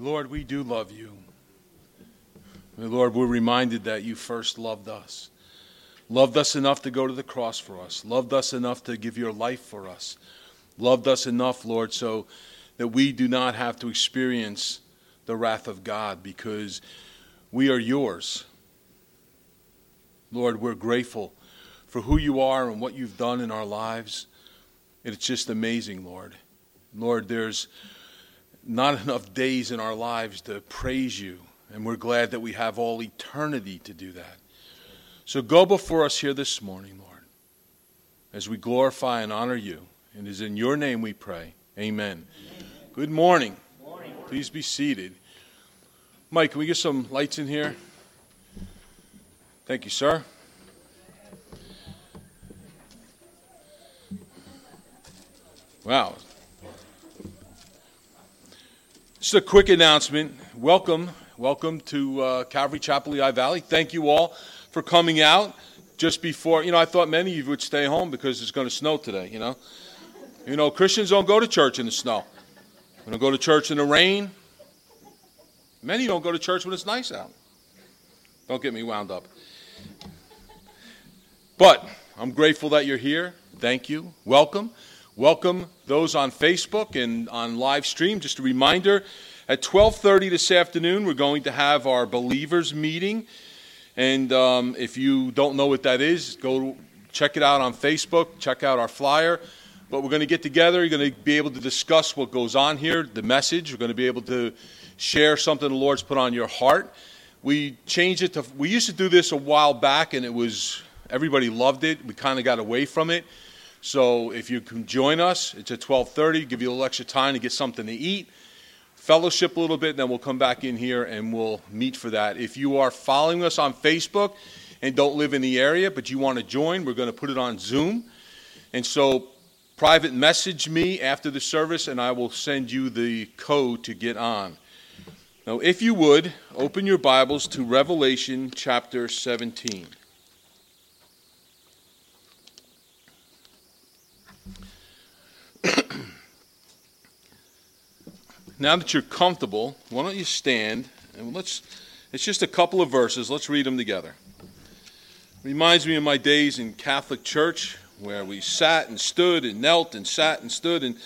Lord, we do love you. Lord, we're reminded that you first loved us. Loved us enough to go to the cross for us. Loved us enough to give your life for us. Loved us enough, Lord, so that we do not have to experience the wrath of God because we are yours. Lord, we're grateful for who you are and what you've done in our lives. It's just amazing, Lord. Lord, there's not enough days in our lives to praise you, and we're glad that we have all eternity to do that. So go before us here this morning, Lord, as we glorify and honor you. And it is in your name we pray. Amen. Amen. Good morning. morning. Please be seated. Mike, can we get some lights in here? Thank you, sir. Wow, just a quick announcement. Welcome, welcome to uh, Calvary Chapel Lehigh Valley. Thank you all for coming out just before. You know, I thought many of you would stay home because it's going to snow today. You know, you know, Christians don't go to church in the snow. We don't go to church in the rain. Many don't go to church when it's nice out. Don't get me wound up. But I'm grateful that you're here. Thank you. Welcome. Welcome those on Facebook and on live stream. Just a reminder, at 12:30 this afternoon, we're going to have our believers meeting. And um, if you don't know what that is, go check it out on Facebook. Check out our flyer. But we're going to get together. You're going to be able to discuss what goes on here, the message. We're going to be able to share something the Lord's put on your heart. We changed it to. We used to do this a while back, and it was everybody loved it. We kind of got away from it. So if you can join us, it's at 12:30. Give you a little extra time to get something to eat, fellowship a little bit, and then we'll come back in here and we'll meet for that. If you are following us on Facebook and don't live in the area but you want to join, we're going to put it on Zoom. And so private message me after the service and I will send you the code to get on. Now, if you would, open your Bibles to Revelation chapter 17. Now that you're comfortable, why don't you stand and let's, it's just a couple of verses. Let's read them together. Reminds me of my days in Catholic church where we sat and stood and knelt and sat and stood. And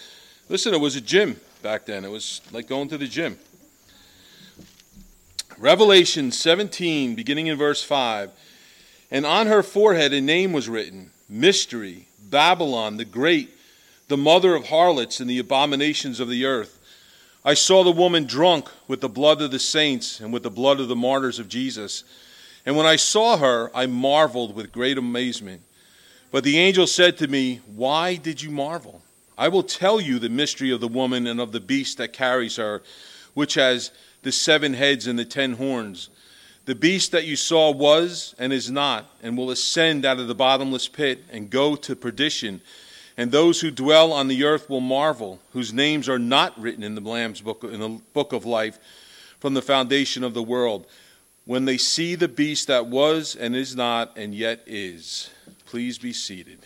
listen, it was a gym back then, it was like going to the gym. Revelation 17, beginning in verse 5. And on her forehead a name was written Mystery, Babylon the Great the mother of harlots and the abominations of the earth. I saw the woman drunk with the blood of the saints and with the blood of the martyrs of Jesus. And when I saw her, I marveled with great amazement. But the angel said to me, Why did you marvel? I will tell you the mystery of the woman and of the beast that carries her, which has the seven heads and the ten horns. The beast that you saw was and is not, and will ascend out of the bottomless pit and go to perdition and those who dwell on the earth will marvel, whose names are not written in the Lamb's book in the book of life from the foundation of the world, when they see the beast that was and is not and yet is. Please be seated.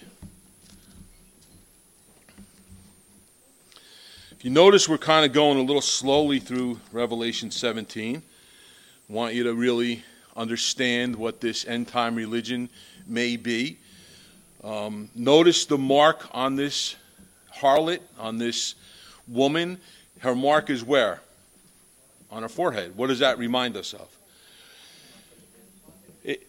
If you notice, we're kind of going a little slowly through Revelation 17. I want you to really understand what this end time religion may be. Um, notice the mark on this harlot, on this woman. Her mark is where? On her forehead. What does that remind us of? It,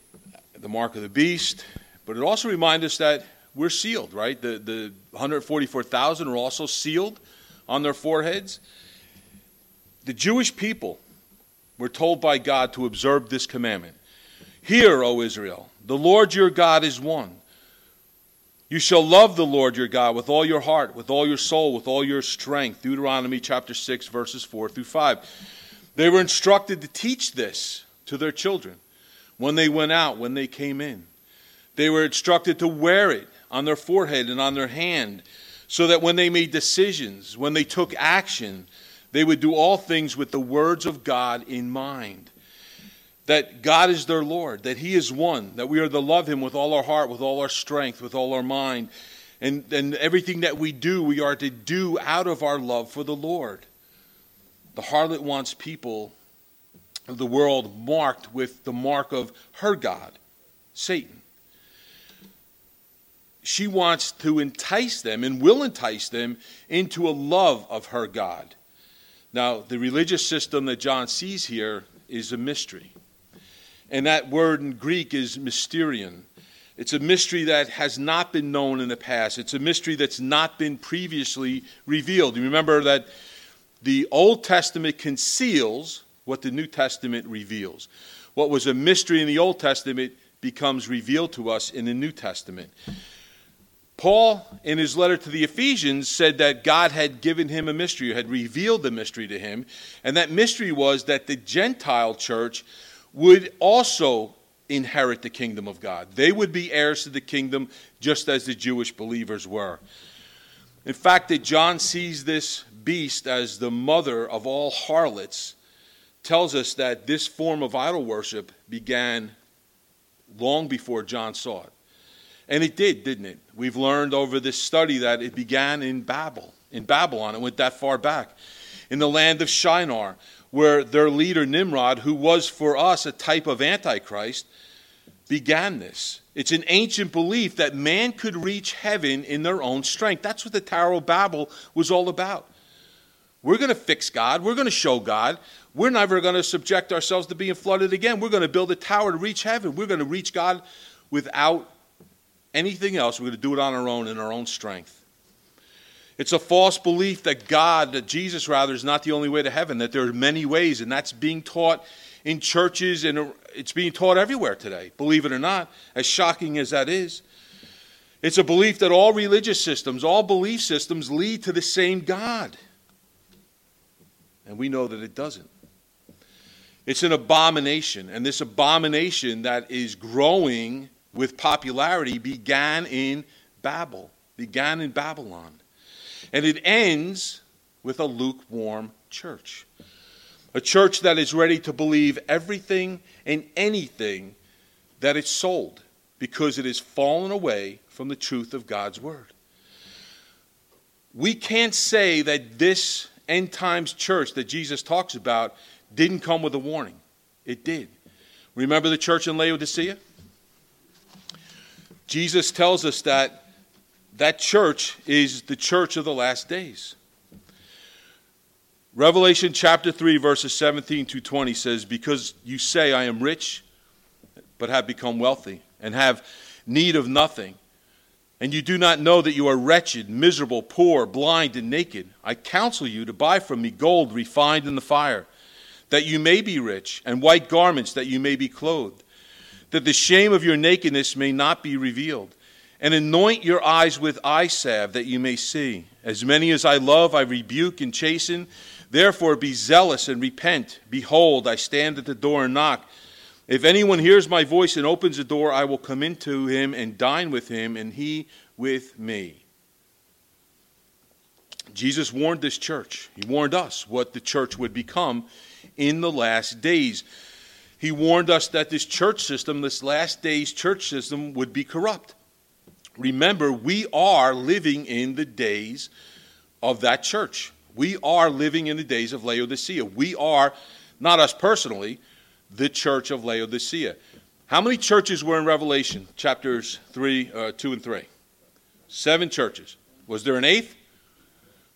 the mark of the beast, but it also reminds us that we're sealed, right? The, the 144,000 are also sealed on their foreheads. The Jewish people were told by God to observe this commandment Hear, O Israel, the Lord your God is one. You shall love the Lord your God with all your heart, with all your soul, with all your strength. Deuteronomy chapter 6, verses 4 through 5. They were instructed to teach this to their children when they went out, when they came in. They were instructed to wear it on their forehead and on their hand so that when they made decisions, when they took action, they would do all things with the words of God in mind that God is their Lord, that He is one, that we are to love Him with all our heart, with all our strength, with all our mind. And, and everything that we do, we are to do out of our love for the Lord. The harlot wants people of the world marked with the mark of her God, Satan. She wants to entice them and will entice them into a love of her God. Now, the religious system that John sees here is a mystery. And that word in Greek is mysterion. It's a mystery that has not been known in the past. It's a mystery that's not been previously revealed. You remember that the Old Testament conceals what the New Testament reveals. What was a mystery in the Old Testament becomes revealed to us in the New Testament. Paul, in his letter to the Ephesians, said that God had given him a mystery, had revealed the mystery to him. And that mystery was that the Gentile church would also inherit the kingdom of God. They would be heirs to the kingdom just as the Jewish believers were. In fact, that John sees this beast as the mother of all harlots tells us that this form of idol worship began long before John saw it. And it did, didn't it? We've learned over this study that it began in Babel, in Babylon. It went that far back. In the land of Shinar, where their leader Nimrod, who was for us a type of Antichrist, began this. It's an ancient belief that man could reach heaven in their own strength. That's what the Tower of Babel was all about. We're going to fix God. We're going to show God. We're never going to subject ourselves to being flooded again. We're going to build a tower to reach heaven. We're going to reach God without anything else. We're going to do it on our own in our own strength. It's a false belief that God, that Jesus rather, is not the only way to heaven, that there are many ways, and that's being taught in churches and it's being taught everywhere today, believe it or not, as shocking as that is. It's a belief that all religious systems, all belief systems lead to the same God. And we know that it doesn't. It's an abomination, and this abomination that is growing with popularity began in Babel, began in Babylon. And it ends with a lukewarm church. A church that is ready to believe everything and anything that it's sold because it has fallen away from the truth of God's word. We can't say that this end times church that Jesus talks about didn't come with a warning. It did. Remember the church in Laodicea? Jesus tells us that that church is the church of the last days. Revelation chapter 3, verses 17 to 20 says, Because you say, I am rich, but have become wealthy, and have need of nothing, and you do not know that you are wretched, miserable, poor, blind, and naked, I counsel you to buy from me gold refined in the fire, that you may be rich, and white garments, that you may be clothed, that the shame of your nakedness may not be revealed. And anoint your eyes with eye salve, that you may see. As many as I love, I rebuke and chasten. Therefore, be zealous and repent. Behold, I stand at the door and knock. If anyone hears my voice and opens the door, I will come into him and dine with him, and he with me. Jesus warned this church. He warned us what the church would become in the last days. He warned us that this church system, this last days church system, would be corrupt. Remember, we are living in the days of that church. We are living in the days of Laodicea. We are, not us personally, the church of Laodicea. How many churches were in Revelation chapters 3, uh, 2 and 3? Seven churches. Was there an eighth?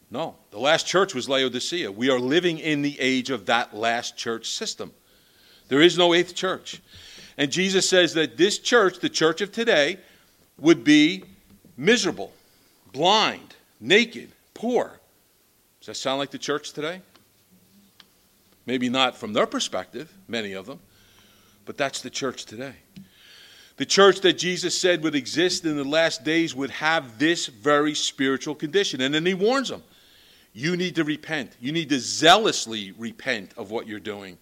No. The last church was Laodicea. We are living in the age of that last church system. There is no eighth church. And Jesus says that this church, the church of today, would be miserable, blind, naked, poor, does that sound like the church today? Maybe not from their perspective, many of them, but that's the church today. The church that Jesus said would exist in the last days would have this very spiritual condition. And then he warns them you need to repent. You need to zealously repent of what you're doing.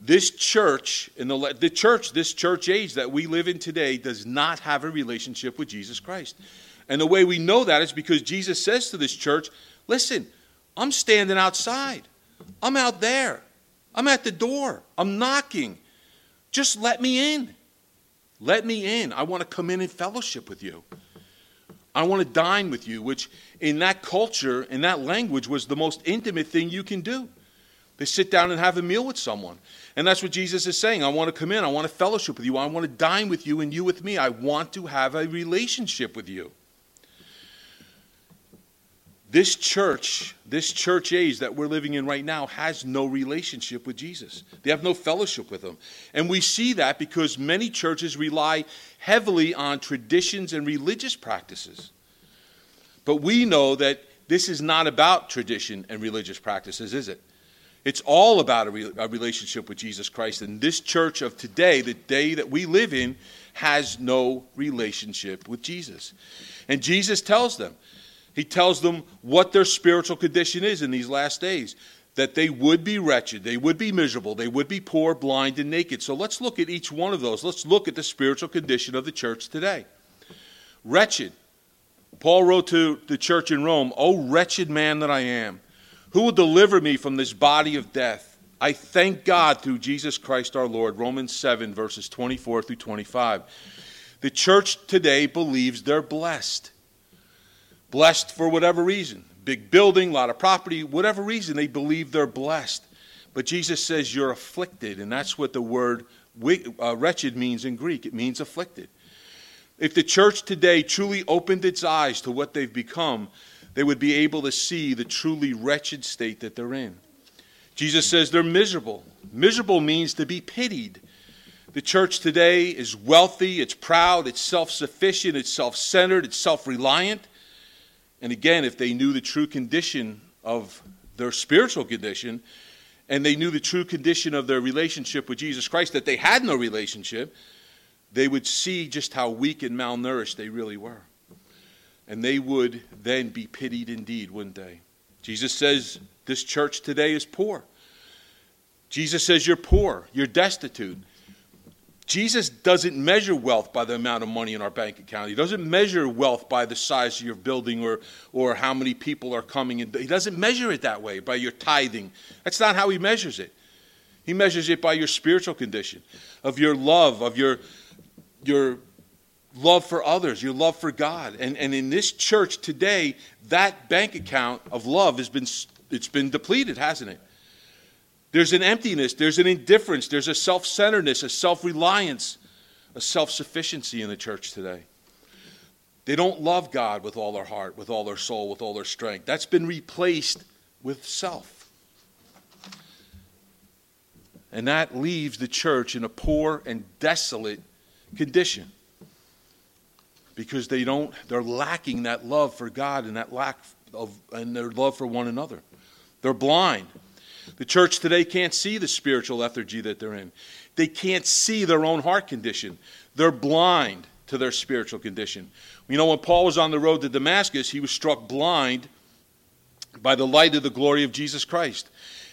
This church, in the, the church, this church age that we live in today, does not have a relationship with Jesus Christ. And the way we know that is because Jesus says to this church, listen, I'm standing outside. I'm out there. I'm at the door. I'm knocking. Just let me in. Let me in. I want to come in and fellowship with you. I want to dine with you, which in that culture, in that language, was the most intimate thing you can do. They sit down and have a meal with someone. And that's what Jesus is saying. I want to come in. I want to fellowship with you. I want to dine with you and you with me. I want to have a relationship with you. This church, this church age that we're living in right now, has no relationship with Jesus. They have no fellowship with Him. And we see that because many churches rely heavily on traditions and religious practices. But we know that this is not about tradition and religious practices, is it? It's all about a, re- a, relationship with Jesus Christ. And this church of today, the day that we live in, has no relationship with Jesus. And Jesus tells them, He tells them what their spiritual condition is in these last days that they would be wretched, they would be miserable, they would be poor, blind, and naked. So let's look at each one of those. Let's look at the spiritual condition of the church today. Wretched. Paul wrote to the church in Rome, O wretched man that I am. Who will deliver me from this body of death? I thank God through Jesus Christ our Lord. Romans 7, verses 24 through 25. The church today believes they're blessed. Blessed for whatever reason big building, a lot of property, whatever reason, they believe they're blessed. But Jesus says you're afflicted, and that's what the word uh, wretched means in Greek. It means afflicted. If the church today truly opened its eyes to what they've become, they would be able to see the truly wretched state that they're in. Jesus says they're miserable. Miserable means to be pitied. The church today is wealthy, it's proud, it's self sufficient, it's self centered, it's self reliant. And again, if they knew the true condition of their spiritual condition, and they knew the true condition of their relationship with Jesus Christ, that they had no relationship, they would see just how weak and malnourished they really were. And they would then be pitied indeed, wouldn't they? Jesus says this church today is poor. Jesus says you're poor, you're destitute. Jesus doesn't measure wealth by the amount of money in our bank account. He doesn't measure wealth by the size of your building or, or how many people are coming in. He doesn't measure it that way by your tithing. That's not how he measures it. He measures it by your spiritual condition, of your love, of your, your love for others, your love for God. And, and in this church today, that bank account of love has been, it's been depleted, hasn't it? There's an emptiness, there's an indifference, there's a self centeredness, a self reliance, a self sufficiency in the church today. They don't love God with all their heart, with all their soul, with all their strength. That's been replaced with self. And that leaves the church in a poor and desolate condition because they don't they're lacking that love for God and that lack of and their love for one another. They're blind. The church today can't see the spiritual lethargy that they're in. They can't see their own heart condition. They're blind to their spiritual condition. You know, when Paul was on the road to Damascus, he was struck blind by the light of the glory of Jesus Christ.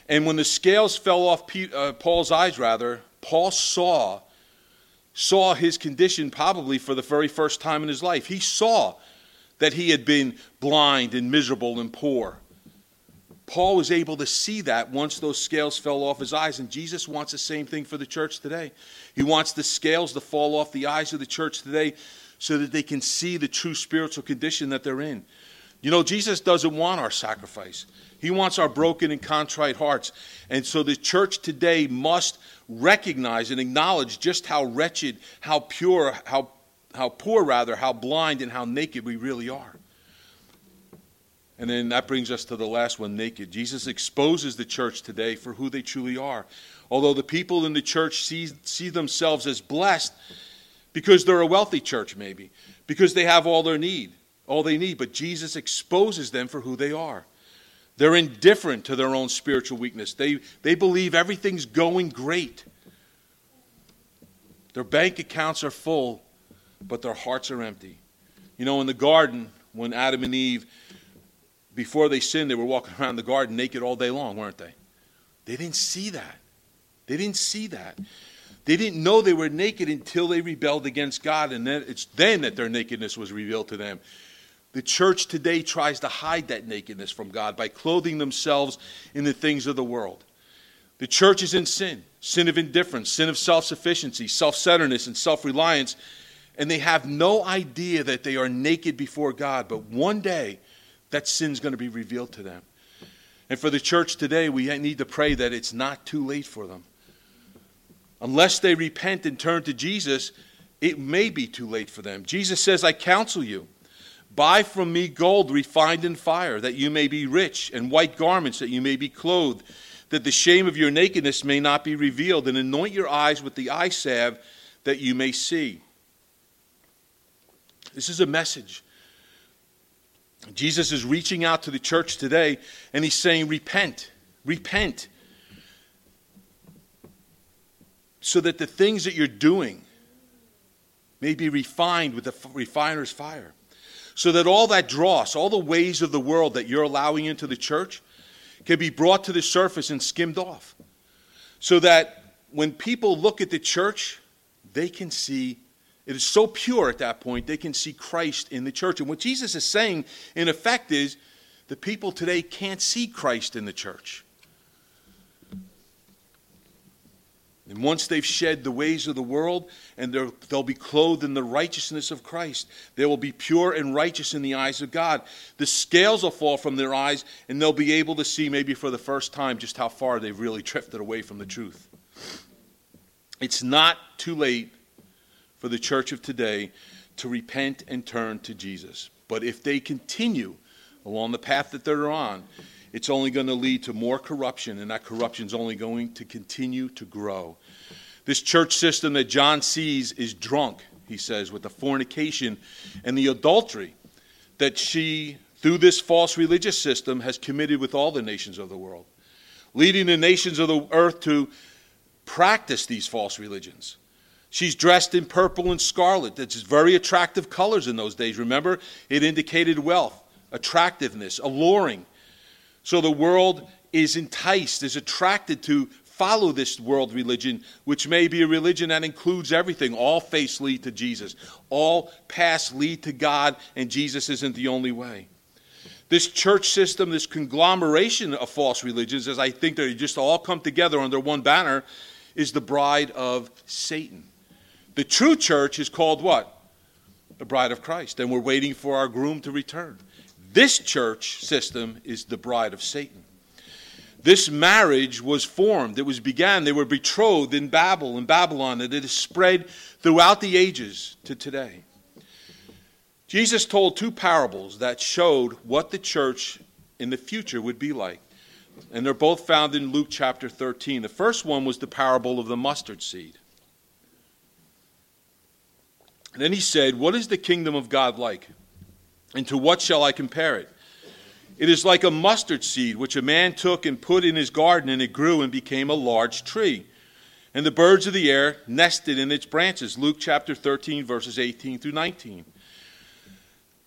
And when the scales fell off uh, Paul's eyes, rather, Paul saw saw his condition probably for the very first time in his life. He saw that he had been blind and miserable and poor. Paul was able to see that once those scales fell off his eyes, and Jesus wants the same thing for the church today. He wants the scales to fall off the eyes of the church today so that they can see the true spiritual condition that they're in. You know, Jesus doesn't want our sacrifice. He wants our broken and contrite hearts. And so the church today must recognize and acknowledge just how wretched, how pure, how, how poor, rather, how blind, and how naked we really are. And then that brings us to the last one naked. Jesus exposes the church today for who they truly are. Although the people in the church see, see themselves as blessed because they're a wealthy church, maybe, because they have all their need, all they need, but Jesus exposes them for who they are. They're indifferent to their own spiritual weakness. They, they believe everything's going great. Their bank accounts are full, but their hearts are empty. You know, in the garden, when Adam and Eve, before they sinned, they were walking around the garden naked all day long, weren't they? They didn't see that. They didn't see that. They didn't know they were naked until they rebelled against God, and then it's then that their nakedness was revealed to them. The church today tries to hide that nakedness from God by clothing themselves in the things of the world. The church is in sin sin of indifference, sin of self sufficiency, self centeredness, and self reliance. And they have no idea that they are naked before God. But one day, that sin's going to be revealed to them. And for the church today, we need to pray that it's not too late for them. Unless they repent and turn to Jesus, it may be too late for them. Jesus says, I counsel you buy from me gold refined in fire, that you may be rich, and white garments, that you may be clothed, that the shame of your nakedness may not be revealed, and anoint your eyes with the eye salve, that you may see. This is a message. Jesus is reaching out to the church today, and he's saying, Repent, repent so that the things that you're doing may be refined with the refiner's fire. So that all that dross, all the ways of the world that you're allowing into the church, can be brought to the surface and skimmed off. So that when people look at the church, they can see it is so pure at that point, they can see Christ in the church. And what Jesus is saying, in effect, is the people today can't see Christ in the church. And once they've shed the ways of the world and they'll be clothed in the righteousness of Christ, they will be pure and righteous in the eyes of God. The scales will fall from their eyes and they'll be able to see, maybe for the first time, just how far they've really drifted away from the truth. It's not too late for the church of today to repent and turn to Jesus. But if they continue along the path that they're on, it's only going to lead to more corruption, and that corruption is only going to continue to grow. This church system that John sees is drunk, he says, with the fornication and the adultery that she, through this false religious system, has committed with all the nations of the world, leading the nations of the earth to practice these false religions. She's dressed in purple and scarlet. That's very attractive colors in those days. Remember, it indicated wealth, attractiveness, alluring. So the world is enticed, is attracted to follow this world religion, which may be a religion that includes everything. All faiths lead to Jesus, all paths lead to God, and Jesus isn't the only way. This church system, this conglomeration of false religions, as I think they just all come together under one banner, is the bride of Satan. The true church is called what? The bride of Christ, and we're waiting for our groom to return. This church system is the bride of Satan. This marriage was formed, it was began, they were betrothed in Babel, in Babylon, and it has spread throughout the ages to today. Jesus told two parables that showed what the church in the future would be like. And they're both found in Luke chapter 13. The first one was the parable of the mustard seed. And then he said, What is the kingdom of God like? And to what shall I compare it? It is like a mustard seed which a man took and put in his garden, and it grew and became a large tree. And the birds of the air nested in its branches. Luke chapter 13, verses 18 through 19.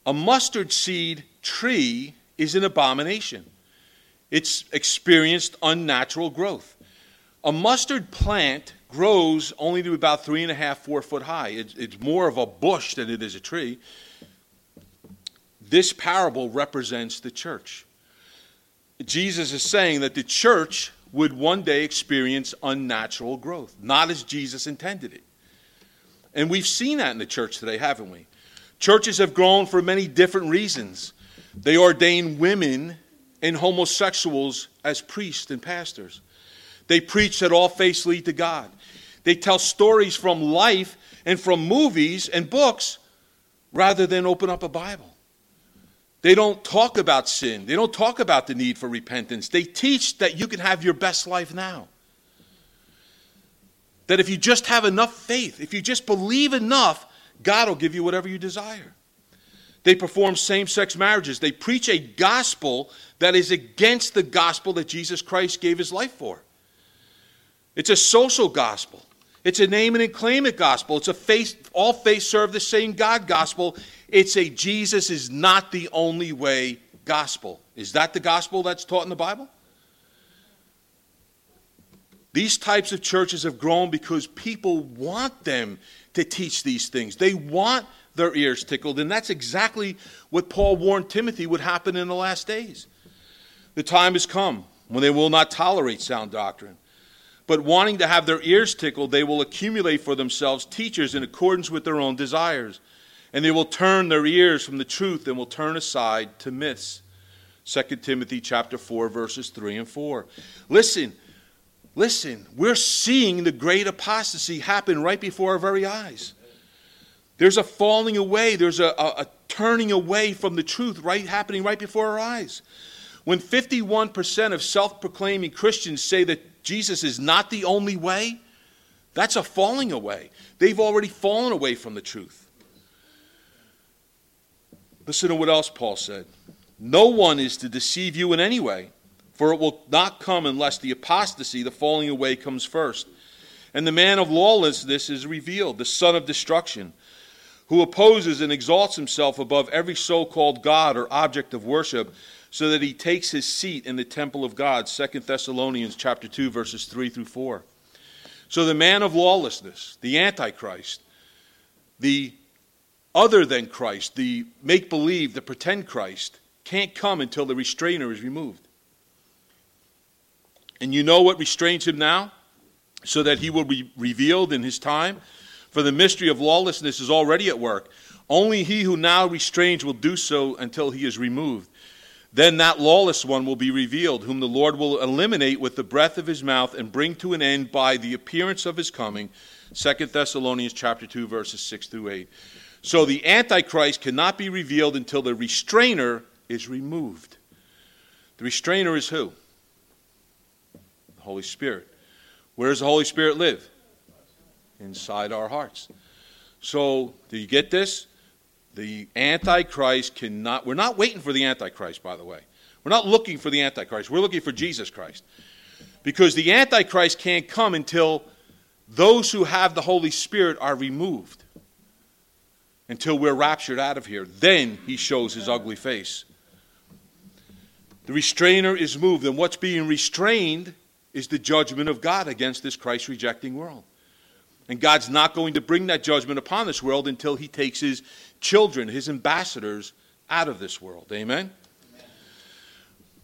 A mustard seed tree is an abomination. It's experienced unnatural growth. A mustard plant grows only to about three and a half, four foot high. It's, it's more of a bush than it is a tree. This parable represents the church. Jesus is saying that the church would one day experience unnatural growth, not as Jesus intended it. And we've seen that in the church today, haven't we? Churches have grown for many different reasons. They ordain women and homosexuals as priests and pastors. They preach that all faiths lead to God. They tell stories from life and from movies and books rather than open up a Bible. They don't talk about sin. They don't talk about the need for repentance. They teach that you can have your best life now. That if you just have enough faith, if you just believe enough, God will give you whatever you desire. They perform same sex marriages. They preach a gospel that is against the gospel that Jesus Christ gave his life for. It's a social gospel. It's a name and claim it gospel. It's a faith, all faiths serve the same God gospel. It's a Jesus is not the only way gospel. Is that the gospel that's taught in the Bible? These types of churches have grown because people want them to teach these things. They want their ears tickled, and that's exactly what Paul warned Timothy would happen in the last days. The time has come when they will not tolerate sound doctrine but wanting to have their ears tickled, they will accumulate for themselves teachers in accordance with their own desires. And they will turn their ears from the truth and will turn aside to myths. 2 Timothy chapter 4 verses 3 and 4. Listen, listen, we're seeing the great apostasy happen right before our very eyes. There's a falling away, there's a, a, a turning away from the truth right happening right before our eyes. When 51% of self-proclaiming Christians say that Jesus is not the only way, that's a falling away. They've already fallen away from the truth. Listen to what else Paul said. No one is to deceive you in any way, for it will not come unless the apostasy, the falling away, comes first. And the man of lawlessness is revealed, the son of destruction, who opposes and exalts himself above every so called God or object of worship, so that he takes his seat in the temple of God. 2 Thessalonians chapter 2, verses 3 through 4. So the man of lawlessness, the Antichrist, the other than Christ, the make believe, the pretend Christ, can't come until the restrainer is removed. And you know what restrains him now? So that he will be revealed in his time? For the mystery of lawlessness is already at work. Only he who now restrains will do so until he is removed. Then that lawless one will be revealed, whom the Lord will eliminate with the breath of his mouth and bring to an end by the appearance of his coming. 2 Thessalonians chapter 2 verses 6 through 8. So the Antichrist cannot be revealed until the restrainer is removed. The restrainer is who? The Holy Spirit. Where does the Holy Spirit live? Inside our hearts. So, do you get this? The Antichrist cannot, we're not waiting for the Antichrist, by the way. We're not looking for the Antichrist. We're looking for Jesus Christ. Because the Antichrist can't come until those who have the Holy Spirit are removed until we're raptured out of here. Then he shows his ugly face. The restrainer is moved, and what's being restrained is the judgment of God against this Christ rejecting world. And God's not going to bring that judgment upon this world until he takes his children, his ambassadors, out of this world. Amen?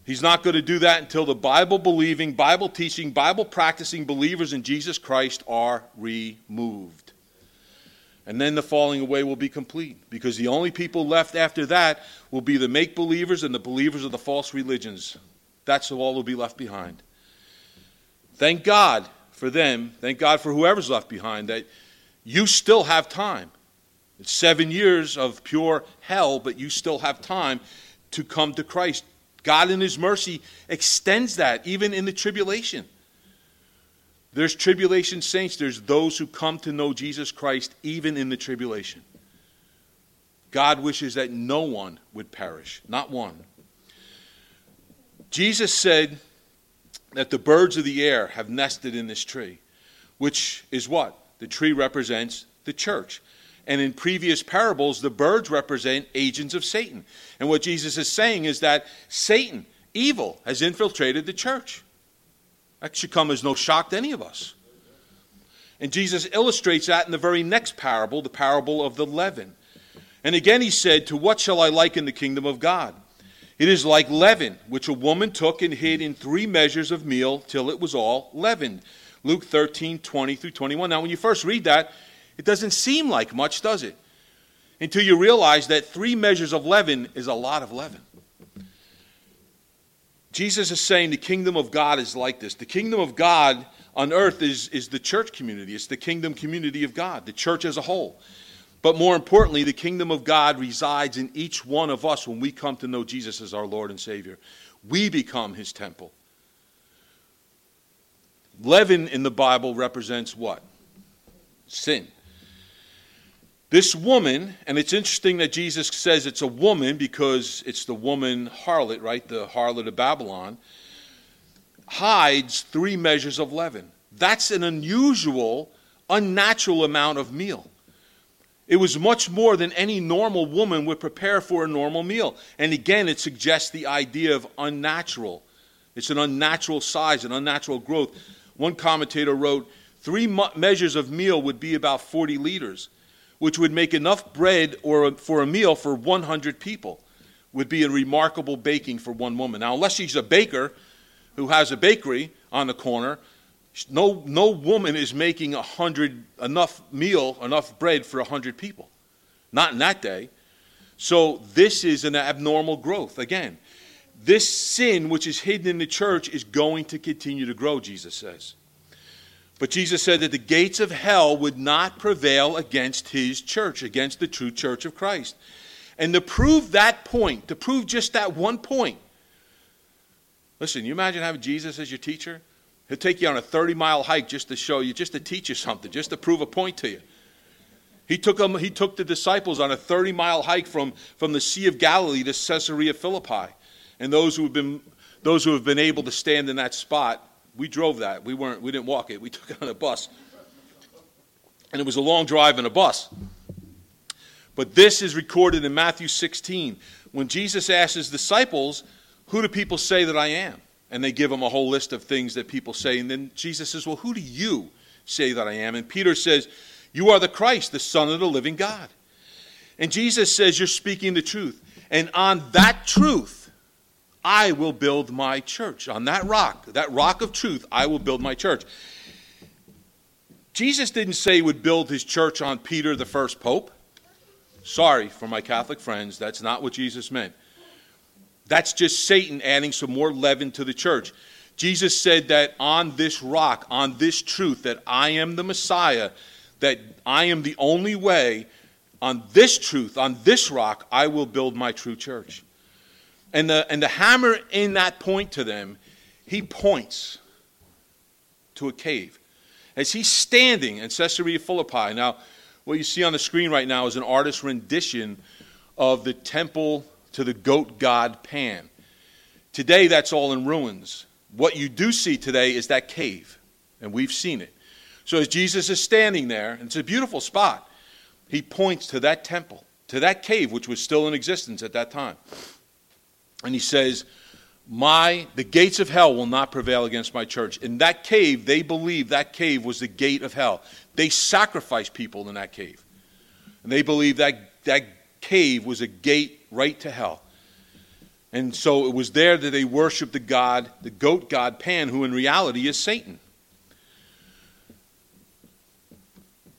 He's not going to do that until the Bible believing, Bible teaching, Bible practicing believers in Jesus Christ are removed. And then the falling away will be complete because the only people left after that will be the make believers and the believers of the false religions. That's all will be left behind. Thank God for them. Thank God for whoever's left behind that you still have time. It's seven years of pure hell, but you still have time to come to Christ. God, in His mercy, extends that even in the tribulation. There's tribulation saints, there's those who come to know Jesus Christ even in the tribulation. God wishes that no one would perish, not one. Jesus said that the birds of the air have nested in this tree, which is what? The tree represents the church. And in previous parables, the birds represent agents of Satan. And what Jesus is saying is that Satan, evil, has infiltrated the church. That should come as no shock to any of us. And Jesus illustrates that in the very next parable, the parable of the leaven. And again he said, To what shall I liken the kingdom of God? It is like leaven, which a woman took and hid in three measures of meal till it was all leavened. Luke 13, 20 through 21. Now, when you first read that, it doesn't seem like much, does it? Until you realize that three measures of leaven is a lot of leaven. Jesus is saying the kingdom of God is like this. The kingdom of God on earth is, is the church community, it's the kingdom community of God, the church as a whole. But more importantly, the kingdom of God resides in each one of us when we come to know Jesus as our Lord and Savior. We become his temple. Leaven in the Bible represents what? Sin. This woman, and it's interesting that Jesus says it's a woman because it's the woman harlot, right? The harlot of Babylon, hides three measures of leaven. That's an unusual, unnatural amount of meal. It was much more than any normal woman would prepare for a normal meal. And again, it suggests the idea of unnatural. It's an unnatural size, an unnatural growth. One commentator wrote, three measures of meal would be about 40 liters which would make enough bread or for a meal for 100 people, would be a remarkable baking for one woman. Now, unless she's a baker who has a bakery on the corner, no, no woman is making a hundred enough meal, enough bread for hundred people. Not in that day. So this is an abnormal growth. Again, this sin which is hidden in the church is going to continue to grow, Jesus says. But Jesus said that the gates of hell would not prevail against his church, against the true church of Christ. And to prove that point, to prove just that one point, listen, you imagine having Jesus as your teacher? He'll take you on a 30 mile hike just to show you, just to teach you something, just to prove a point to you. He took, them, he took the disciples on a 30 mile hike from, from the Sea of Galilee to Caesarea Philippi. And those who have been, those who have been able to stand in that spot, we drove that. We, weren't, we didn't walk it, we took it on a bus. And it was a long drive in a bus. But this is recorded in Matthew 16 when Jesus asks his disciples, Who do people say that I am? And they give him a whole list of things that people say. And then Jesus says, Well, who do you say that I am? And Peter says, You are the Christ, the Son of the living God. And Jesus says, You're speaking the truth. And on that truth, I will build my church. On that rock, that rock of truth, I will build my church. Jesus didn't say he would build his church on Peter, the first pope. Sorry for my Catholic friends, that's not what Jesus meant. That's just Satan adding some more leaven to the church. Jesus said that on this rock, on this truth, that I am the Messiah, that I am the only way, on this truth, on this rock, I will build my true church. And the, and the hammer in that point to them, he points to a cave. As he's standing in Caesarea Philippi, now, what you see on the screen right now is an artist's rendition of the temple to the goat god Pan. Today, that's all in ruins. What you do see today is that cave, and we've seen it. So, as Jesus is standing there, and it's a beautiful spot, he points to that temple, to that cave, which was still in existence at that time. And he says, my the gates of hell will not prevail against my church. In that cave they believe that cave was the gate of hell. They sacrificed people in that cave. And they believe that that cave was a gate right to hell. And so it was there that they worshiped the god the goat god pan who in reality is satan.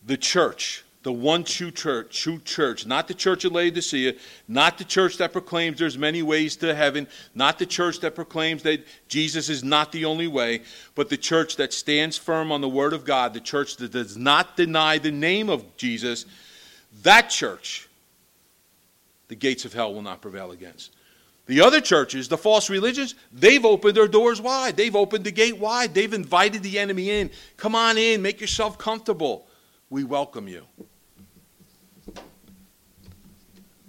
The church the one true church, true church, not the church of Laodicea, not the church that proclaims there's many ways to heaven, not the church that proclaims that Jesus is not the only way, but the church that stands firm on the word of God, the church that does not deny the name of Jesus, that church, the gates of hell will not prevail against. The other churches, the false religions, they've opened their doors wide. They've opened the gate wide. They've invited the enemy in. Come on in, make yourself comfortable. We welcome you.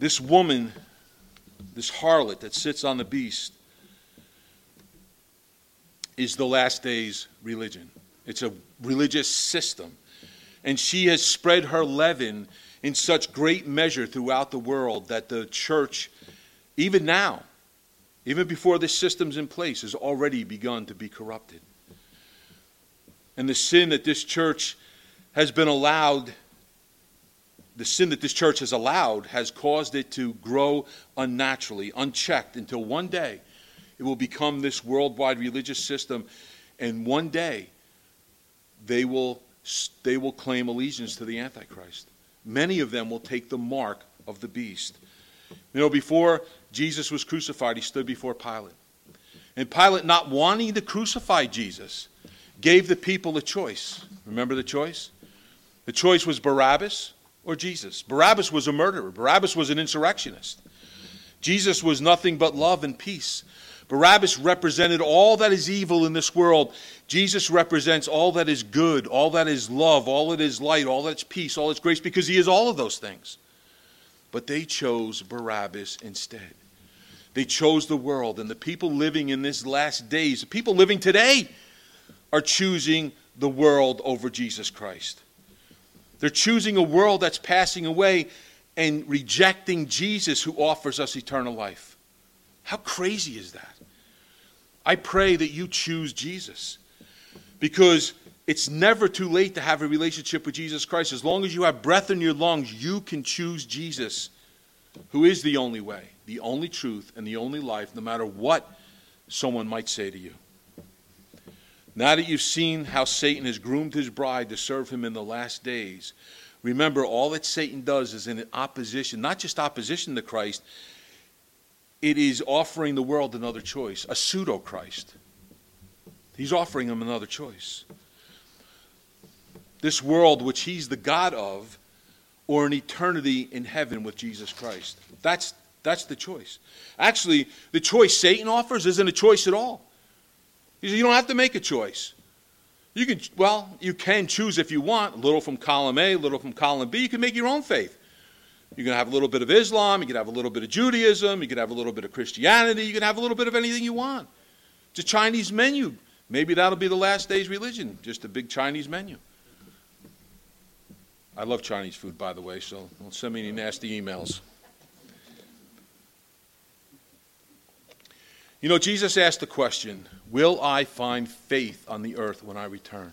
This woman, this harlot that sits on the beast, is the last days religion. It's a religious system. And she has spread her leaven in such great measure throughout the world that the church, even now, even before this system's in place, has already begun to be corrupted. And the sin that this church has been allowed the sin that this church has allowed has caused it to grow unnaturally, unchecked, until one day it will become this worldwide religious system, and one day they will, they will claim allegiance to the Antichrist. Many of them will take the mark of the beast. You know, before Jesus was crucified, he stood before Pilate. And Pilate, not wanting to crucify Jesus, gave the people a choice. Remember the choice? The choice was Barabbas or Jesus. Barabbas was a murderer, Barabbas was an insurrectionist. Jesus was nothing but love and peace. Barabbas represented all that is evil in this world. Jesus represents all that is good, all that is love, all that is light, all that's peace, all that's grace, because he is all of those things. But they chose Barabbas instead. They chose the world, and the people living in this last days, the people living today, are choosing the world over Jesus Christ. They're choosing a world that's passing away and rejecting Jesus who offers us eternal life. How crazy is that? I pray that you choose Jesus because it's never too late to have a relationship with Jesus Christ. As long as you have breath in your lungs, you can choose Jesus, who is the only way, the only truth, and the only life, no matter what someone might say to you. Now that you've seen how Satan has groomed his bride to serve him in the last days, remember all that Satan does is in opposition, not just opposition to Christ, it is offering the world another choice, a pseudo Christ. He's offering them another choice. This world, which he's the God of, or an eternity in heaven with Jesus Christ. That's, that's the choice. Actually, the choice Satan offers isn't a choice at all. He says, You don't have to make a choice. You can, well, you can choose if you want, a little from column A, a little from column B. You can make your own faith. You can have a little bit of Islam, you can have a little bit of Judaism, you can have a little bit of Christianity, you can have a little bit of anything you want. It's a Chinese menu. Maybe that'll be the last day's religion, just a big Chinese menu. I love Chinese food, by the way, so don't send me any nasty emails. You know, Jesus asked the question Will I find faith on the earth when I return?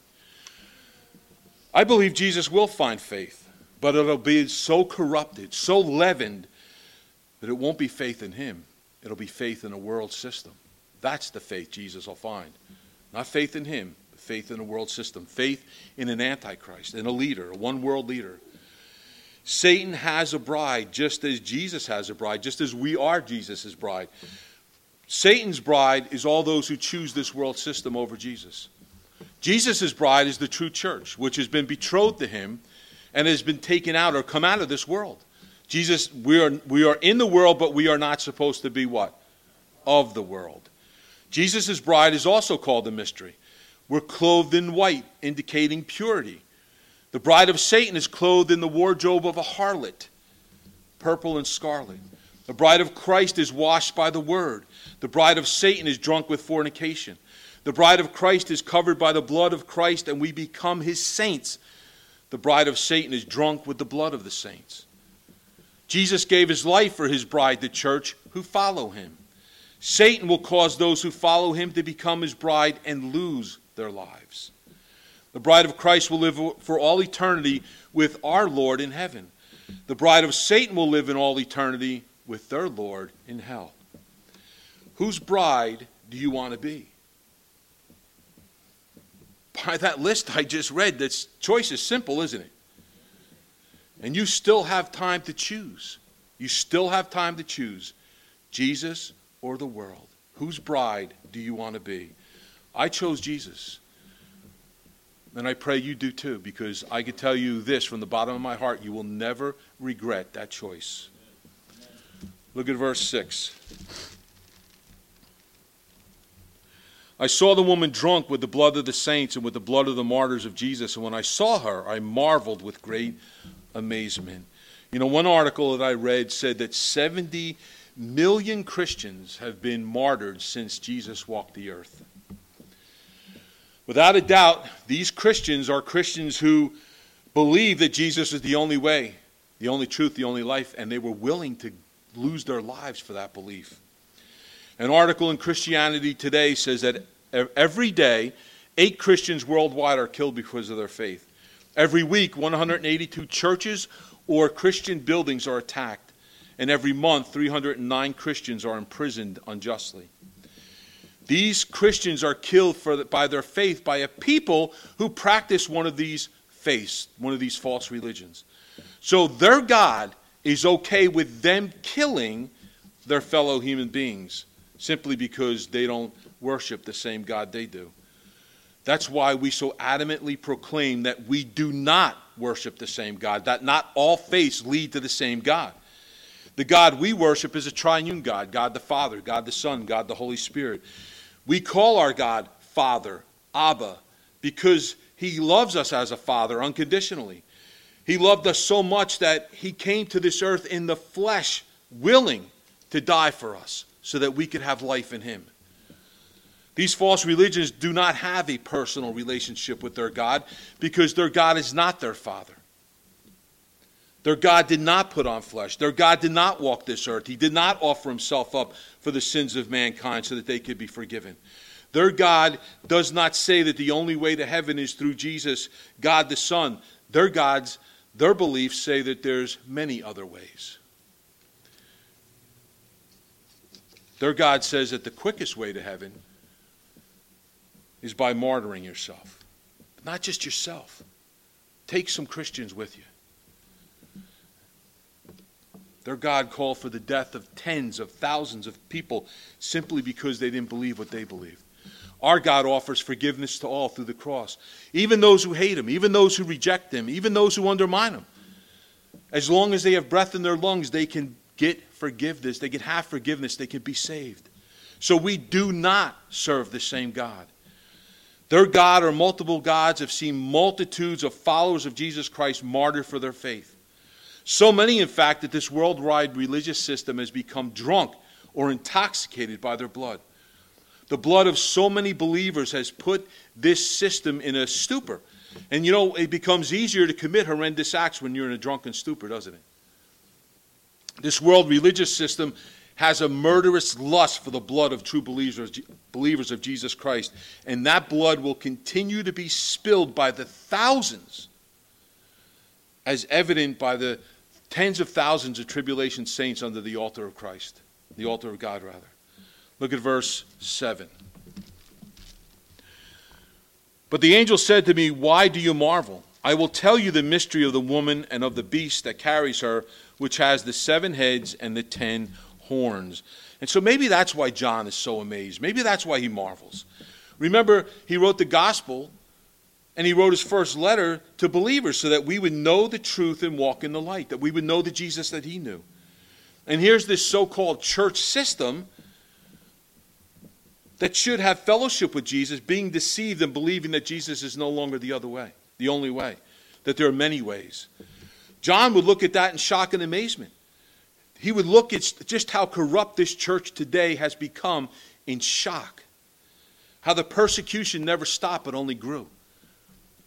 I believe Jesus will find faith, but it'll be so corrupted, so leavened, that it won't be faith in Him. It'll be faith in a world system. That's the faith Jesus will find. Not faith in Him, but faith in a world system. Faith in an antichrist, in a leader, a one world leader. Satan has a bride just as Jesus has a bride, just as we are Jesus' bride. Satan's bride is all those who choose this world system over Jesus. Jesus' bride is the true church, which has been betrothed to him and has been taken out or come out of this world. Jesus, we are, we are in the world, but we are not supposed to be what? Of the world. Jesus' bride is also called a mystery. We're clothed in white, indicating purity. The bride of Satan is clothed in the wardrobe of a harlot, purple and scarlet. The bride of Christ is washed by the word. The bride of Satan is drunk with fornication. The bride of Christ is covered by the blood of Christ, and we become his saints. The bride of Satan is drunk with the blood of the saints. Jesus gave his life for his bride, the church, who follow him. Satan will cause those who follow him to become his bride and lose their lives. The bride of Christ will live for all eternity with our Lord in heaven. The bride of Satan will live in all eternity with their Lord in hell. Whose bride do you want to be? By that list I just read, that choice is simple, isn't it? And you still have time to choose. You still have time to choose Jesus or the world. Whose bride do you want to be? I chose Jesus. And I pray you do too, because I can tell you this from the bottom of my heart you will never regret that choice. Look at verse 6. I saw the woman drunk with the blood of the saints and with the blood of the martyrs of Jesus. And when I saw her, I marveled with great amazement. You know, one article that I read said that 70 million Christians have been martyred since Jesus walked the earth. Without a doubt, these Christians are Christians who believe that Jesus is the only way, the only truth, the only life, and they were willing to lose their lives for that belief. An article in Christianity Today says that every day, eight Christians worldwide are killed because of their faith. Every week, 182 churches or Christian buildings are attacked. And every month, 309 Christians are imprisoned unjustly. These Christians are killed the, by their faith by a people who practice one of these faiths, one of these false religions. So their God is okay with them killing their fellow human beings simply because they don't worship the same God they do. That's why we so adamantly proclaim that we do not worship the same God, that not all faiths lead to the same God. The God we worship is a triune God God the Father, God the Son, God the Holy Spirit. We call our God Father, Abba, because he loves us as a father unconditionally. He loved us so much that he came to this earth in the flesh, willing to die for us so that we could have life in him. These false religions do not have a personal relationship with their God because their God is not their father. Their God did not put on flesh. Their God did not walk this earth. He did not offer himself up for the sins of mankind so that they could be forgiven. Their God does not say that the only way to heaven is through Jesus, God the Son. Their gods their beliefs say that there's many other ways. Their God says that the quickest way to heaven is by martyring yourself. Not just yourself. Take some Christians with you. Their God called for the death of tens of thousands of people simply because they didn't believe what they believed. Our God offers forgiveness to all through the cross, even those who hate Him, even those who reject Him, even those who undermine Him. As long as they have breath in their lungs, they can get forgiveness, they can have forgiveness, they can be saved. So we do not serve the same God. Their God or multiple gods have seen multitudes of followers of Jesus Christ martyred for their faith. So many, in fact, that this worldwide religious system has become drunk or intoxicated by their blood. The blood of so many believers has put this system in a stupor. And you know, it becomes easier to commit horrendous acts when you're in a drunken stupor, doesn't it? This world religious system has a murderous lust for the blood of true believers, believers of Jesus Christ. And that blood will continue to be spilled by the thousands, as evident by the tens of thousands of tribulation saints under the altar of Christ, the altar of God, rather. Look at verse 7. But the angel said to me, Why do you marvel? I will tell you the mystery of the woman and of the beast that carries her, which has the seven heads and the ten horns. And so maybe that's why John is so amazed. Maybe that's why he marvels. Remember, he wrote the gospel and he wrote his first letter to believers so that we would know the truth and walk in the light, that we would know the Jesus that he knew. And here's this so called church system that should have fellowship with Jesus, being deceived and believing that Jesus is no longer the other way, the only way, that there are many ways. John would look at that in shock and amazement he would look at just how corrupt this church today has become in shock. How the persecution never stopped but only grew.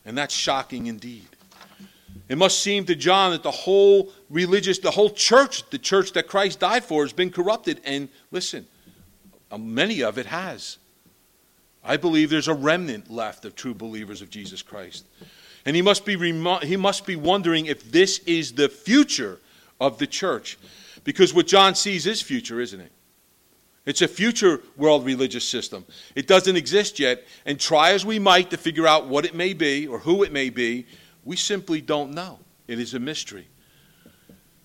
And that's shocking indeed. It must seem to John that the whole religious, the whole church, the church that Christ died for, has been corrupted. And listen, Uh, many of it has. I believe there's a remnant left of true believers of Jesus Christ. And he must be, he must be wondering if this is the future of the church. Because what John sees is future, isn't it? It's a future world religious system. It doesn't exist yet, and try as we might to figure out what it may be or who it may be, we simply don't know. It is a mystery.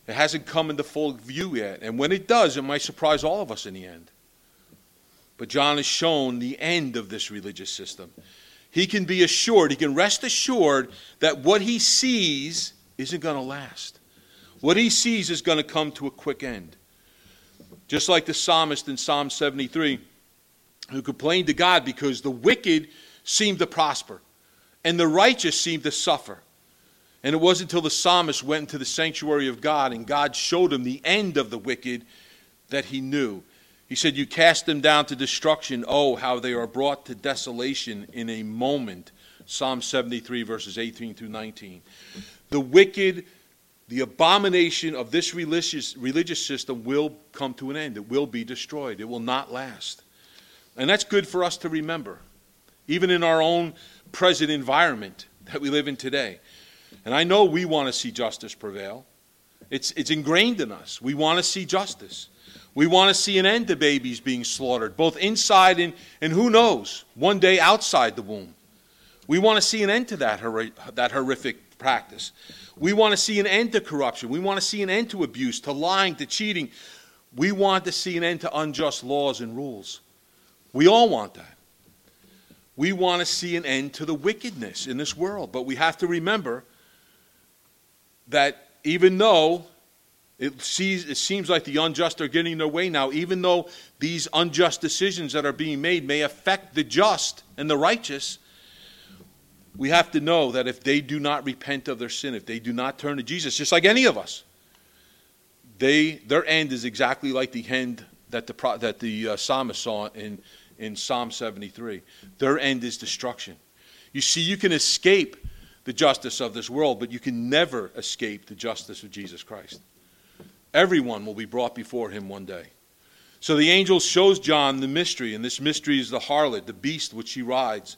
It hasn't come into full view yet, and when it does, it might surprise all of us in the end. But John has shown the end of this religious system. He can be assured, he can rest assured that what he sees isn't going to last. What he sees is going to come to a quick end. Just like the psalmist in Psalm 73, who complained to God because the wicked seemed to prosper and the righteous seemed to suffer. And it wasn't until the psalmist went into the sanctuary of God and God showed him the end of the wicked that he knew. He said, You cast them down to destruction. Oh, how they are brought to desolation in a moment. Psalm 73, verses 18 through 19. The wicked the abomination of this religious, religious system will come to an end. It will be destroyed. It will not last. And that's good for us to remember, even in our own present environment that we live in today. And I know we want to see justice prevail. It's, it's ingrained in us. We want to see justice. We want to see an end to babies being slaughtered, both inside and, and who knows, one day outside the womb. We want to see an end to that, that horrific practice. We want to see an end to corruption. We want to see an end to abuse, to lying, to cheating. We want to see an end to unjust laws and rules. We all want that. We want to see an end to the wickedness in this world. But we have to remember that even though it, sees, it seems like the unjust are getting their way now, even though these unjust decisions that are being made may affect the just and the righteous, we have to know that if they do not repent of their sin, if they do not turn to Jesus, just like any of us, they their end is exactly like the end that the that the uh, psalmist saw in in Psalm 73. Their end is destruction. You see, you can escape the justice of this world, but you can never escape the justice of Jesus Christ. Everyone will be brought before him one day. So the angel shows John the mystery, and this mystery is the harlot, the beast which she rides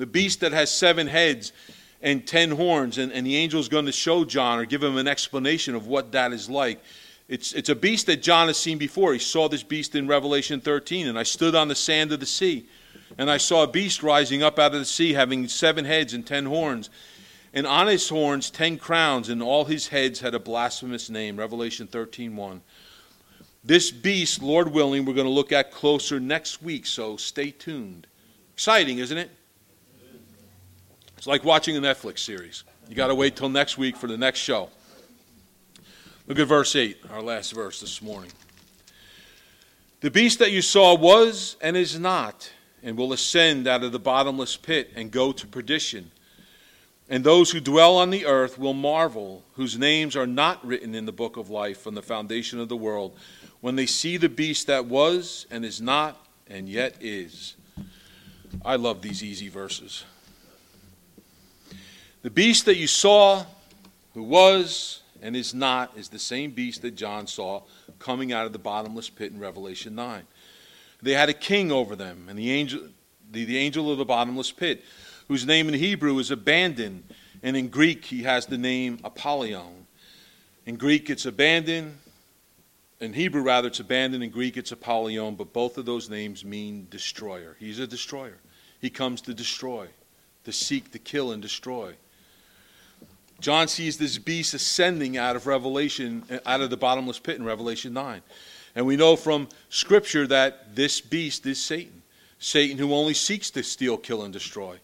the beast that has seven heads and ten horns. And, and the angel is going to show John or give him an explanation of what that is like. It's, it's a beast that John has seen before. He saw this beast in Revelation 13. And I stood on the sand of the sea, and I saw a beast rising up out of the sea, having seven heads and ten horns. And on his horns ten crowns, and all his heads had a blasphemous name. Revelation 13 1. This beast, Lord willing, we're going to look at closer next week, so stay tuned. Exciting, isn't it? It's like watching a Netflix series. You got to wait till next week for the next show. Look at verse 8, our last verse this morning. The beast that you saw was and is not, and will ascend out of the bottomless pit and go to perdition. And those who dwell on the earth will marvel, whose names are not written in the book of life from the foundation of the world, when they see the beast that was and is not and yet is. I love these easy verses. The beast that you saw, who was and is not, is the same beast that John saw coming out of the bottomless pit in Revelation 9. They had a king over them, and the angel, the, the angel of the bottomless pit, whose name in Hebrew is Abaddon, and in Greek he has the name Apollyon. In Greek it's Abaddon, in Hebrew, rather, it's Abaddon. In Greek, it's Apollyon, but both of those names mean destroyer. He's a destroyer. He comes to destroy, to seek, to kill, and destroy. John sees this beast ascending out of Revelation, out of the bottomless pit in Revelation 9. And we know from Scripture that this beast is Satan. Satan who only seeks to steal, kill, and destroy.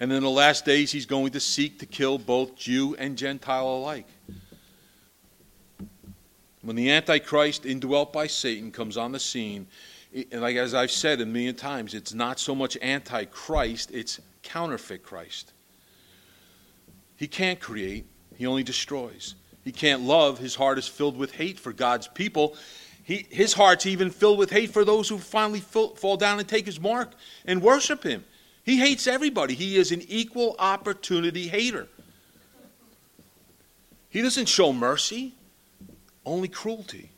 And in the last days, he's going to seek to kill both Jew and Gentile alike. When the Antichrist, indwelt by Satan, comes on the scene, and like as I've said a million times, it's not so much Antichrist, it's counterfeit Christ. He can't create, he only destroys. He can't love, his heart is filled with hate for God's people. He, his heart's even filled with hate for those who finally fall down and take his mark and worship him. He hates everybody. He is an equal opportunity hater. He doesn't show mercy only cruelty.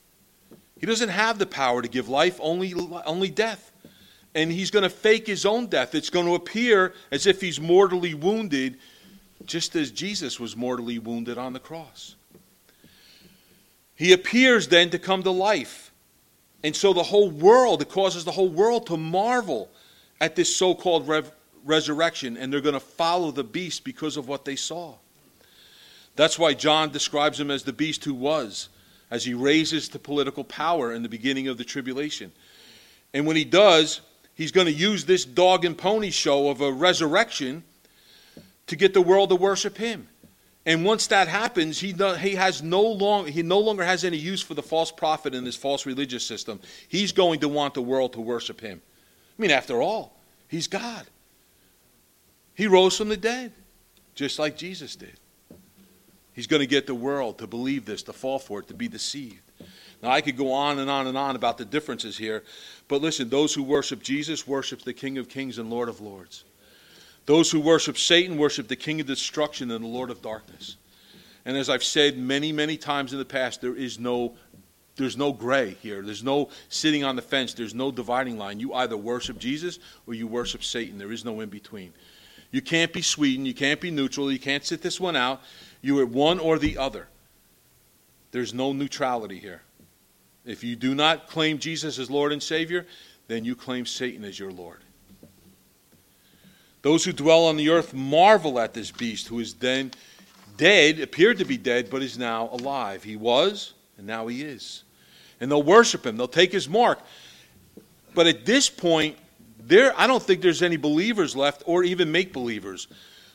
He doesn't have the power to give life, only, only death. And he's going to fake his own death. It's going to appear as if he's mortally wounded, just as Jesus was mortally wounded on the cross. He appears then to come to life. And so the whole world, it causes the whole world to marvel at this so called rev- resurrection, and they're going to follow the beast because of what they saw. That's why John describes him as the beast who was as he raises to political power in the beginning of the tribulation. And when he does, he's going to use this dog and pony show of a resurrection to get the world to worship him. And once that happens, he, he, has no long, he no longer has any use for the false prophet and this false religious system. He's going to want the world to worship him. I mean, after all, he's God. He rose from the dead, just like Jesus did. He's going to get the world to believe this, to fall for it, to be deceived. Now, I could go on and on and on about the differences here, but listen, those who worship Jesus worship the King of Kings and Lord of Lords. Those who worship Satan worship the King of Destruction and the Lord of Darkness. And as I've said many, many times in the past, there is no there's no gray here. There's no sitting on the fence. There's no dividing line. You either worship Jesus or you worship Satan. There is no in between. You can't be Sweden. You can't be neutral. You can't sit this one out. You are one or the other. There's no neutrality here. If you do not claim Jesus as Lord and Savior, then you claim Satan as your Lord. Those who dwell on the earth marvel at this beast who is then dead, appeared to be dead, but is now alive. He was, and now he is. And they'll worship him, they'll take his mark. But at this point, there I don't think there's any believers left or even make believers.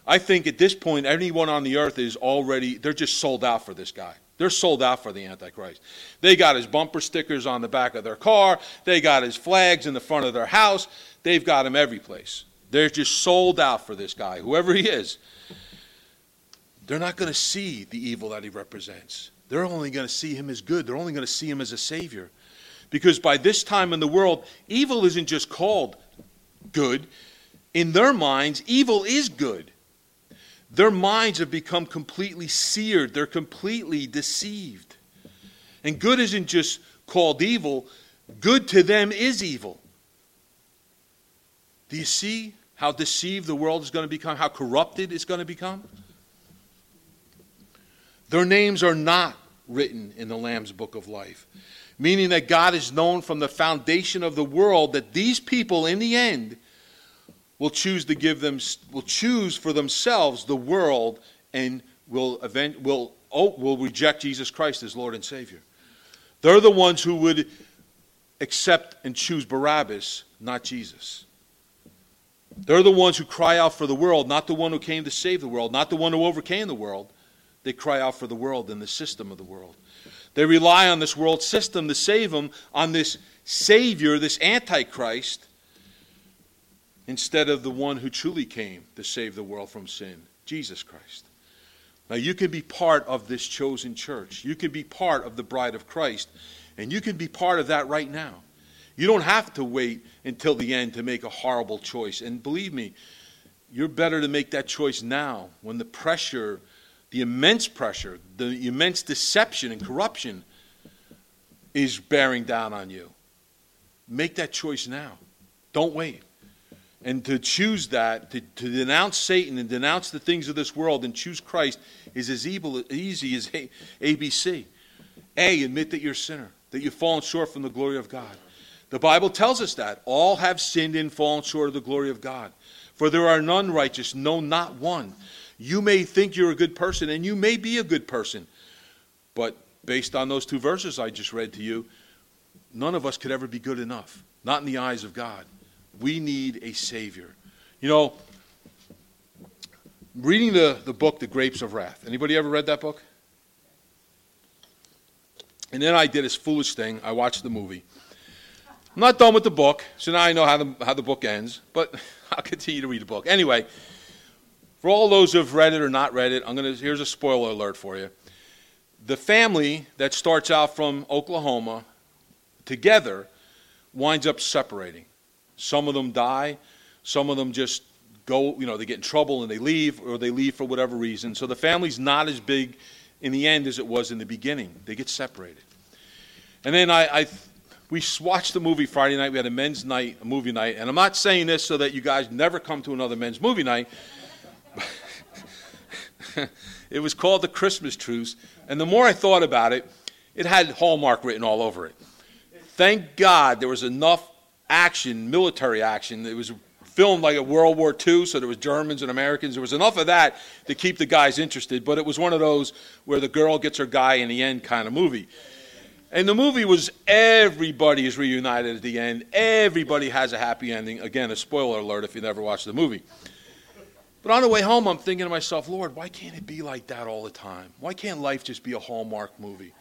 I think at this point, anyone on the earth is already, they're just sold out for this guy. They're sold out for the Antichrist. They got his bumper stickers on the back of their car, they got his flags in the front of their house, they've got him every place. They're just sold out for this guy, whoever he is. They're not going to see the evil that he represents. They're only going to see him as good. They're only going to see him as a savior. Because by this time in the world, evil isn't just called good. In their minds, evil is good. Their minds have become completely seared, they're completely deceived. And good isn't just called evil, good to them is evil. Do you see how deceived the world is going to become, how corrupted it's going to become? Their names are not written in the Lamb's book of life, meaning that God is known from the foundation of the world that these people, in the end, will choose to give them will choose for themselves the world and will, event, will, oh, will reject Jesus Christ as Lord and Savior. They're the ones who would accept and choose Barabbas, not Jesus. They're the ones who cry out for the world, not the one who came to save the world, not the one who overcame the world. They cry out for the world and the system of the world. They rely on this world system to save them, on this Savior, this Antichrist, instead of the one who truly came to save the world from sin, Jesus Christ. Now, you can be part of this chosen church. You can be part of the bride of Christ, and you can be part of that right now. You don't have to wait until the end to make a horrible choice. And believe me, you're better to make that choice now when the pressure, the immense pressure, the immense deception and corruption is bearing down on you. Make that choice now. Don't wait. And to choose that, to, to denounce Satan and denounce the things of this world and choose Christ is as evil, easy as a. A, admit that you're a sinner, that you've fallen short from the glory of God. The Bible tells us that. All have sinned and fallen short of the glory of God. For there are none righteous, no, not one. You may think you're a good person, and you may be a good person. But based on those two verses I just read to you, none of us could ever be good enough, not in the eyes of God. We need a Savior. You know, reading the, the book, The Grapes of Wrath. Anybody ever read that book? And then I did this foolish thing. I watched the movie. I'm not done with the book, so now I know how the, how the book ends, but I'll continue to read the book. Anyway, for all those who've read it or not read it, I'm gonna, here's a spoiler alert for you. The family that starts out from Oklahoma together winds up separating. Some of them die, some of them just go, you know, they get in trouble and they leave, or they leave for whatever reason. So the family's not as big in the end as it was in the beginning. They get separated. And then I, I we watched the movie Friday night. We had a men's night, a movie night. And I'm not saying this so that you guys never come to another men's movie night. it was called The Christmas Truce. And the more I thought about it, it had Hallmark written all over it. Thank God there was enough action, military action. It was filmed like a World War II, so there was Germans and Americans. There was enough of that to keep the guys interested. But it was one of those where the girl gets her guy in the end kind of movie. And the movie was everybody is reunited at the end. Everybody has a happy ending. Again, a spoiler alert if you never watched the movie. But on the way home, I'm thinking to myself, Lord, why can't it be like that all the time? Why can't life just be a Hallmark movie?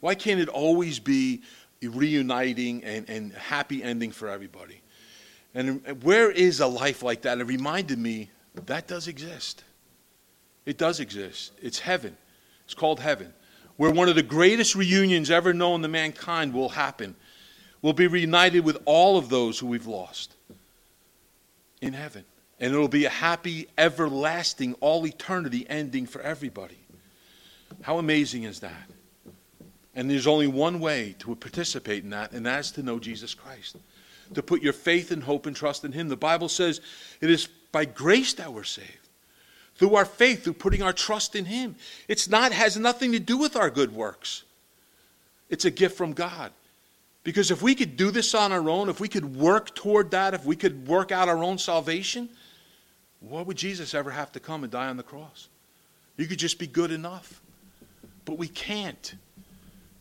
Why can't it always be reuniting and, and happy ending for everybody? And where is a life like that? It reminded me that does exist. It does exist. It's heaven. It's called heaven where one of the greatest reunions ever known to mankind will happen. We'll be reunited with all of those who we've lost in heaven. And it'll be a happy, everlasting, all eternity ending for everybody. How amazing is that? And there's only one way to participate in that, and that's to know Jesus Christ. To put your faith and hope and trust in Him. The Bible says it is by grace that we're saved through our faith, through putting our trust in Him. It's not has nothing to do with our good works. It's a gift from God. Because if we could do this on our own, if we could work toward that, if we could work out our own salvation, what would Jesus ever have to come and die on the cross? You could just be good enough. But we can't.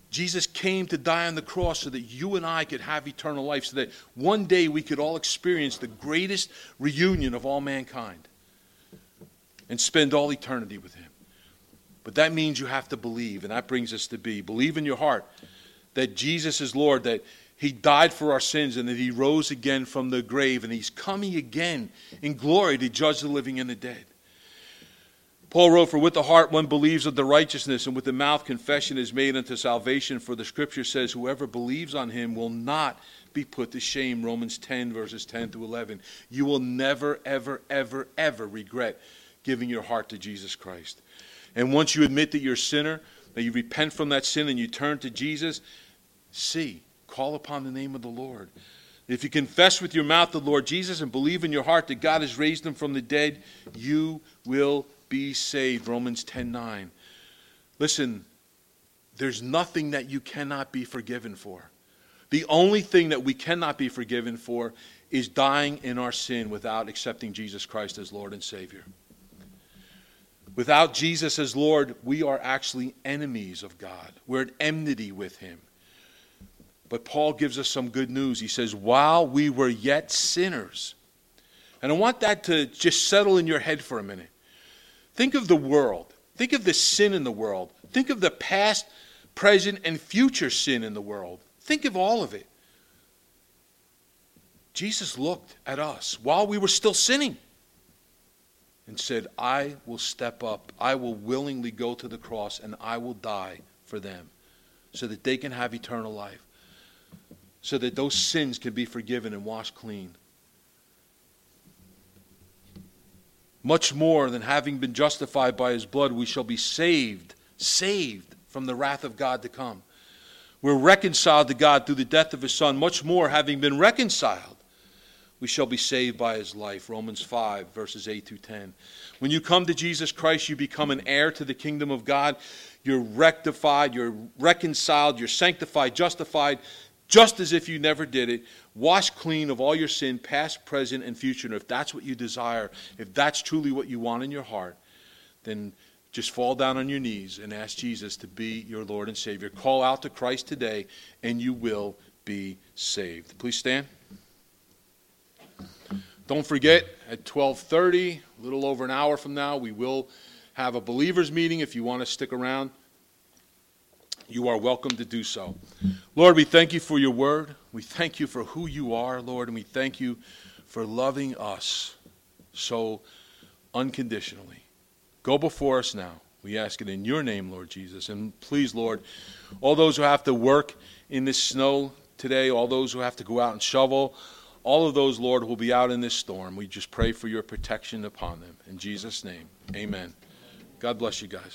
Jesus came to die on the cross so that you and I could have eternal life, so that one day we could all experience the greatest reunion of all mankind and spend all eternity with Him. But that means you have to believe, and that brings us to be believe in your heart that Jesus is Lord, that He died for our sins, and that He rose again from the grave, and He's coming again in glory to judge the living and the dead. Paul wrote, For with the heart one believes of the righteousness, and with the mouth confession is made unto salvation. For the scripture says, Whoever believes on him will not be put to shame. Romans 10, verses 10 to 11. You will never, ever, ever, ever regret giving your heart to Jesus Christ. And once you admit that you're a sinner, that you repent from that sin and you turn to Jesus, see, call upon the name of the Lord. If you confess with your mouth the Lord Jesus and believe in your heart that God has raised him from the dead, you will be saved. Romans 10:9. Listen, there's nothing that you cannot be forgiven for. The only thing that we cannot be forgiven for is dying in our sin without accepting Jesus Christ as Lord and Savior. Without Jesus as Lord, we are actually enemies of God. We're at enmity with Him. But Paul gives us some good news. He says, while we were yet sinners, and I want that to just settle in your head for a minute. Think of the world. Think of the sin in the world. Think of the past, present, and future sin in the world. Think of all of it. Jesus looked at us while we were still sinning and said, I will step up. I will willingly go to the cross and I will die for them so that they can have eternal life, so that those sins can be forgiven and washed clean. Much more than having been justified by his blood, we shall be saved, saved from the wrath of God to come. We're reconciled to God through the death of his son. Much more, having been reconciled, we shall be saved by his life. Romans 5, verses 8 through 10. When you come to Jesus Christ, you become an heir to the kingdom of God. You're rectified, you're reconciled, you're sanctified, justified, just as if you never did it, washed clean of all your sin, past, present, and future. And if that's what you desire, if that's truly what you want in your heart, then just fall down on your knees and ask Jesus to be your Lord and Savior. Call out to Christ today, and you will be saved. Please stand. Don't forget, at 12:30, a little over an hour from now, we will have a believers meeting if you want to stick around you are welcome to do so. Lord, we thank you for your word. We thank you for who you are, Lord, and we thank you for loving us so unconditionally. Go before us now. We ask it in your name, Lord Jesus. And please, Lord, all those who have to work in this snow today, all those who have to go out and shovel, all of those, Lord, will be out in this storm. We just pray for your protection upon them. In Jesus' name, amen. God bless you guys.